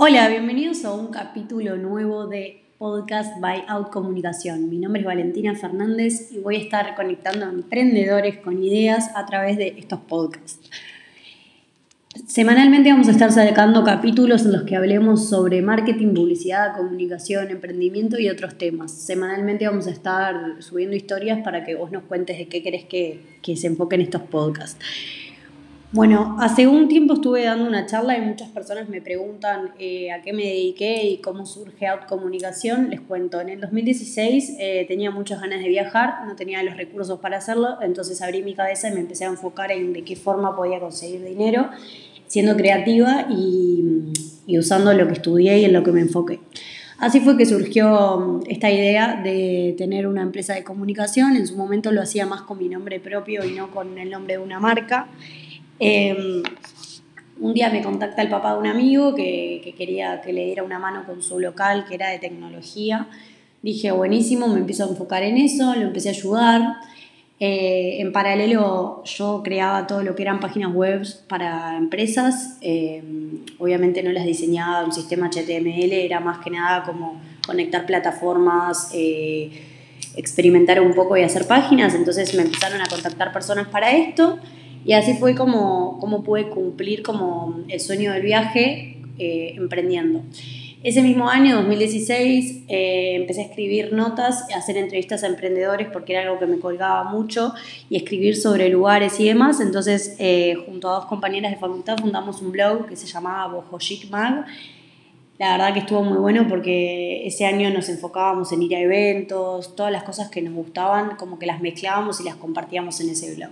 Hola, bienvenidos a un capítulo nuevo de Podcast by Out Comunicación. Mi nombre es Valentina Fernández y voy a estar conectando a emprendedores con ideas a través de estos podcasts. Semanalmente vamos a estar sacando capítulos en los que hablemos sobre marketing, publicidad, comunicación, emprendimiento y otros temas. Semanalmente vamos a estar subiendo historias para que vos nos cuentes de qué querés que, que se enfoquen estos podcasts. Bueno, hace un tiempo estuve dando una charla y muchas personas me preguntan eh, a qué me dediqué y cómo surge Out Comunicación. Les cuento, en el 2016 eh, tenía muchas ganas de viajar, no tenía los recursos para hacerlo, entonces abrí mi cabeza y me empecé a enfocar en de qué forma podía conseguir dinero, siendo creativa y, y usando lo que estudié y en lo que me enfoqué. Así fue que surgió esta idea de tener una empresa de comunicación. En su momento lo hacía más con mi nombre propio y no con el nombre de una marca. Em, un día me contacta el papá de un amigo que, quería que le diera una mano con su local, que era de tecnología. Dije, buenísimo, me empiezo a enfocar en eso, lo empecé a ayudar. Eh, en paralelo yo creaba todo lo que eran páginas web para empresas. Em, obviamente no las diseñaba un sistema HTML, era más que nada como conectar plataformas, eh, experimentar un poco y hacer páginas. Entonces me empezaron a contactar personas para esto. Y así fue como, como pude cumplir como el sueño del viaje eh, emprendiendo. Ese mismo año, 2016, eh, empecé a escribir notas, a hacer entrevistas a emprendedores porque era algo que me colgaba mucho y escribir sobre lugares y demás. Entonces, eh, junto a dos compañeras de facultad fundamos un blog que se llamaba Bojo Chic Mag. La verdad que estuvo muy bueno porque ese año nos enfocábamos en ir a eventos, todas las cosas que nos gustaban, como que las mezclábamos y las compartíamos en ese blog.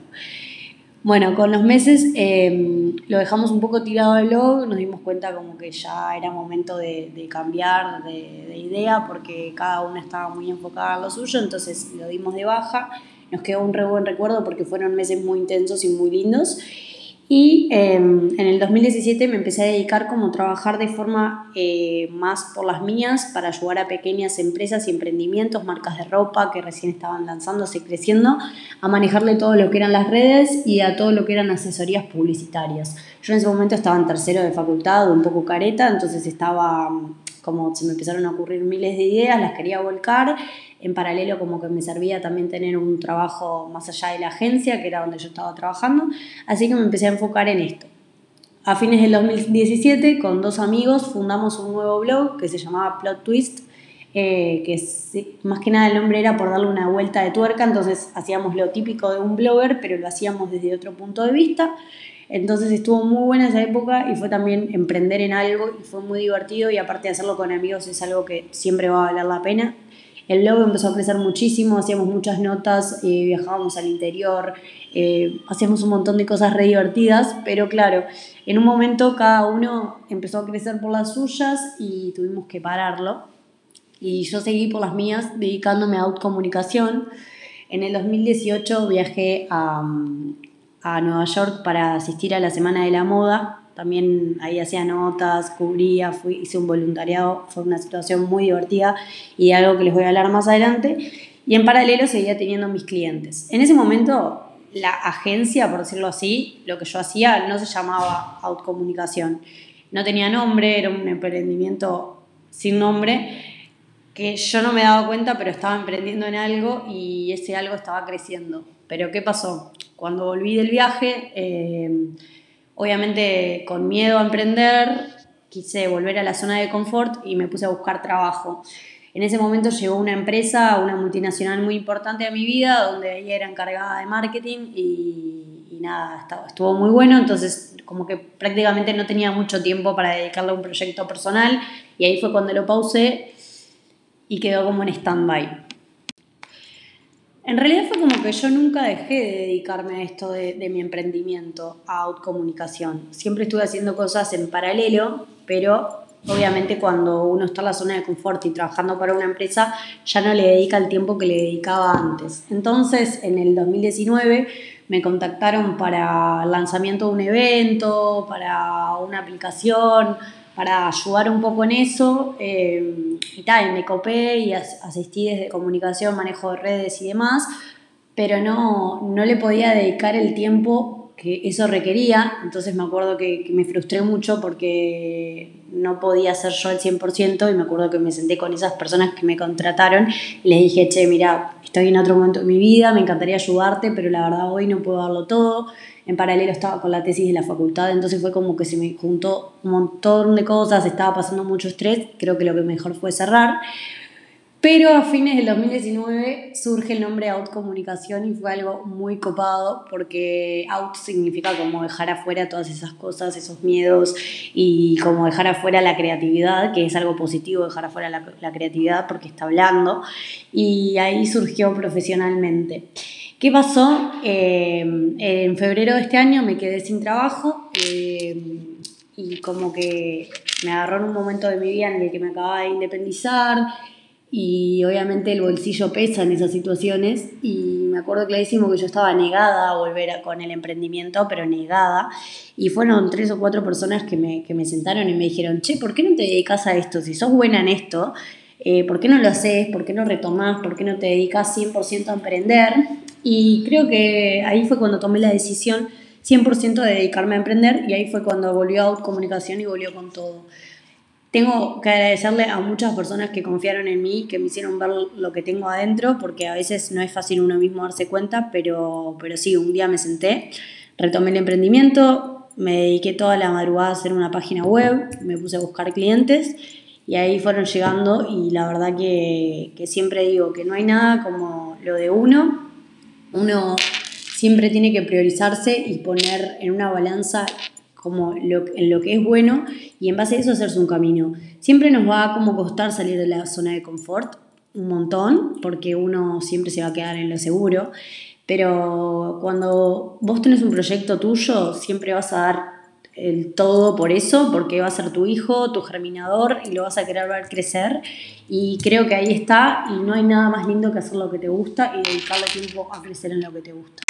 Bueno, con los meses em, lo dejamos un poco tirado de blog, nos dimos cuenta como que ya era momento de, cambiar de, de, idea porque cada una estaba muy enfocada en lo suyo, entonces lo dimos de baja. Nos quedó un re buen recuerdo porque fueron meses muy intensos y muy lindos. Y em, en el 2017 me empecé a dedicar como a trabajar de forma eh, más por las mías para ayudar a pequeñas empresas y emprendimientos, marcas de ropa que recién estaban lanzándose y creciendo, a manejarle todo lo que eran las redes y a todo lo que eran asesorías publicitarias. Yo en ese momento estaba en tercero de facultad, un poco careta, entonces estaba como se me empezaron a ocurrir miles de ideas, las quería volcar. En paralelo como que me servía también tener un trabajo más allá de la agencia, que era donde yo estaba trabajando. Así que me empecé a enfocar en esto. A fines del 2017, con dos amigos, fundamos un nuevo blog que se llamaba Plot Twist, eh, que más que nada el nombre era por darle una vuelta de tuerca, entonces hacíamos lo típico de un blogger, pero lo hacíamos desde otro punto de vista. Entonces estuvo muy buena esa época y fue también emprender en algo y fue muy divertido y aparte de hacerlo con amigos es algo que siempre va a valer la pena. El blog empezó a crecer muchísimo, hacíamos muchas notas, eh, viajábamos al interior, eh, hacíamos un montón de cosas re divertidas, pero claro, en un momento cada uno empezó a crecer por las suyas y tuvimos que pararlo. Y yo seguí por las mías dedicándome a autocomunicación. En el 2018 viajé a, a Nueva York para asistir a la Semana de la Moda. También ahí hacía notas, cubría, hice un voluntariado, fue una situación muy divertida y algo que les voy a hablar más adelante. Y en paralelo seguía teniendo mis clientes. En ese momento la agencia, por decirlo así, lo que yo hacía no se llamaba Outcomunicación. No tenía nombre, era un emprendimiento sin nombre que yo no me daba cuenta, pero estaba emprendiendo en algo y ese algo estaba creciendo. Pero ¿qué pasó? Cuando volví del viaje, eh, obviamente con miedo a emprender, quise volver a la zona de confort y me puse a buscar trabajo. En ese momento llegó una empresa, una multinacional muy importante a mi vida, donde ella era encargada de marketing y, nada, estuvo muy bueno, entonces como que prácticamente no tenía mucho tiempo para dedicarle a un proyecto personal y ahí fue cuando lo pausé y quedó como en stand-by. En realidad fue como que yo nunca dejé de dedicarme a esto de, mi emprendimiento, a outcomunicación. Siempre estuve haciendo cosas en paralelo, pero obviamente cuando uno está en la zona de confort y trabajando para una empresa, ya no le dedica el tiempo que le dedicaba antes. Entonces, en el 2019 me contactaron para el lanzamiento de un evento, para una aplicación, para ayudar un poco en eso. Eh, y tal, me copé y asistí desde comunicación, manejo de redes y demás, pero no, no le podía dedicar el tiempo que eso requería, entonces me acuerdo que, me frustré mucho porque no podía ser yo al 100% y me acuerdo que me senté con esas personas que me contrataron y les dije, che, mira, estoy en otro momento de mi vida, me encantaría ayudarte, pero la verdad hoy no puedo darlo todo. En paralelo estaba con la tesis de la facultad, entonces fue como que se me juntó un montón de cosas, estaba pasando mucho estrés, creo que lo que mejor fue cerrar. Pero a fines del 2019 surge el nombre Out Comunicación y fue algo muy copado porque Out significa como dejar afuera todas esas cosas, esos miedos y como dejar afuera la creatividad, que es algo positivo dejar afuera la, creatividad porque está hablando. Y ahí surgió profesionalmente. ¿Qué pasó? Eh, en febrero de este año me quedé sin trabajo eh, y como que me agarró en un momento de mi vida en el que me acababa de independizar y obviamente el bolsillo pesa en esas situaciones y me acuerdo clarísimo que yo estaba negada a volver con el emprendimiento, pero negada. Y fueron tres o cuatro personas que me, que me sentaron y me dijeron, che, ¿por qué no te dedicas a esto? Si sos buena en esto, eh, ¿por qué no lo haces? ¿Por qué no retomás? ¿Por qué no te dedicas 100% a emprender? Y creo que ahí fue cuando tomé la decisión 100% de dedicarme a emprender y ahí fue cuando volvió a Comunicación y volvió con todo. Tengo que agradecerle a muchas personas que confiaron en mí, que me hicieron ver lo que tengo adentro, porque a veces no es fácil uno mismo darse cuenta, pero, pero sí, un día me senté, retomé el emprendimiento, me dediqué toda la madrugada a hacer una página web, me puse a buscar clientes y ahí fueron llegando y la verdad que, que siempre digo que no hay nada como lo de uno. Uno siempre tiene que priorizarse y poner en una balanza como lo, en lo que es bueno y en base a eso hacerse un camino. Siempre nos va a como costar salir de la zona de confort, un montón, porque uno siempre se va a quedar en lo seguro, pero cuando vos tenés un proyecto tuyo, siempre vas a dar el todo por eso, porque va a ser tu hijo, tu germinador, y lo vas a querer ver crecer. Y creo que ahí está, y no hay nada más lindo que hacer lo que te gusta y dedicarle tiempo a crecer en lo que te gusta.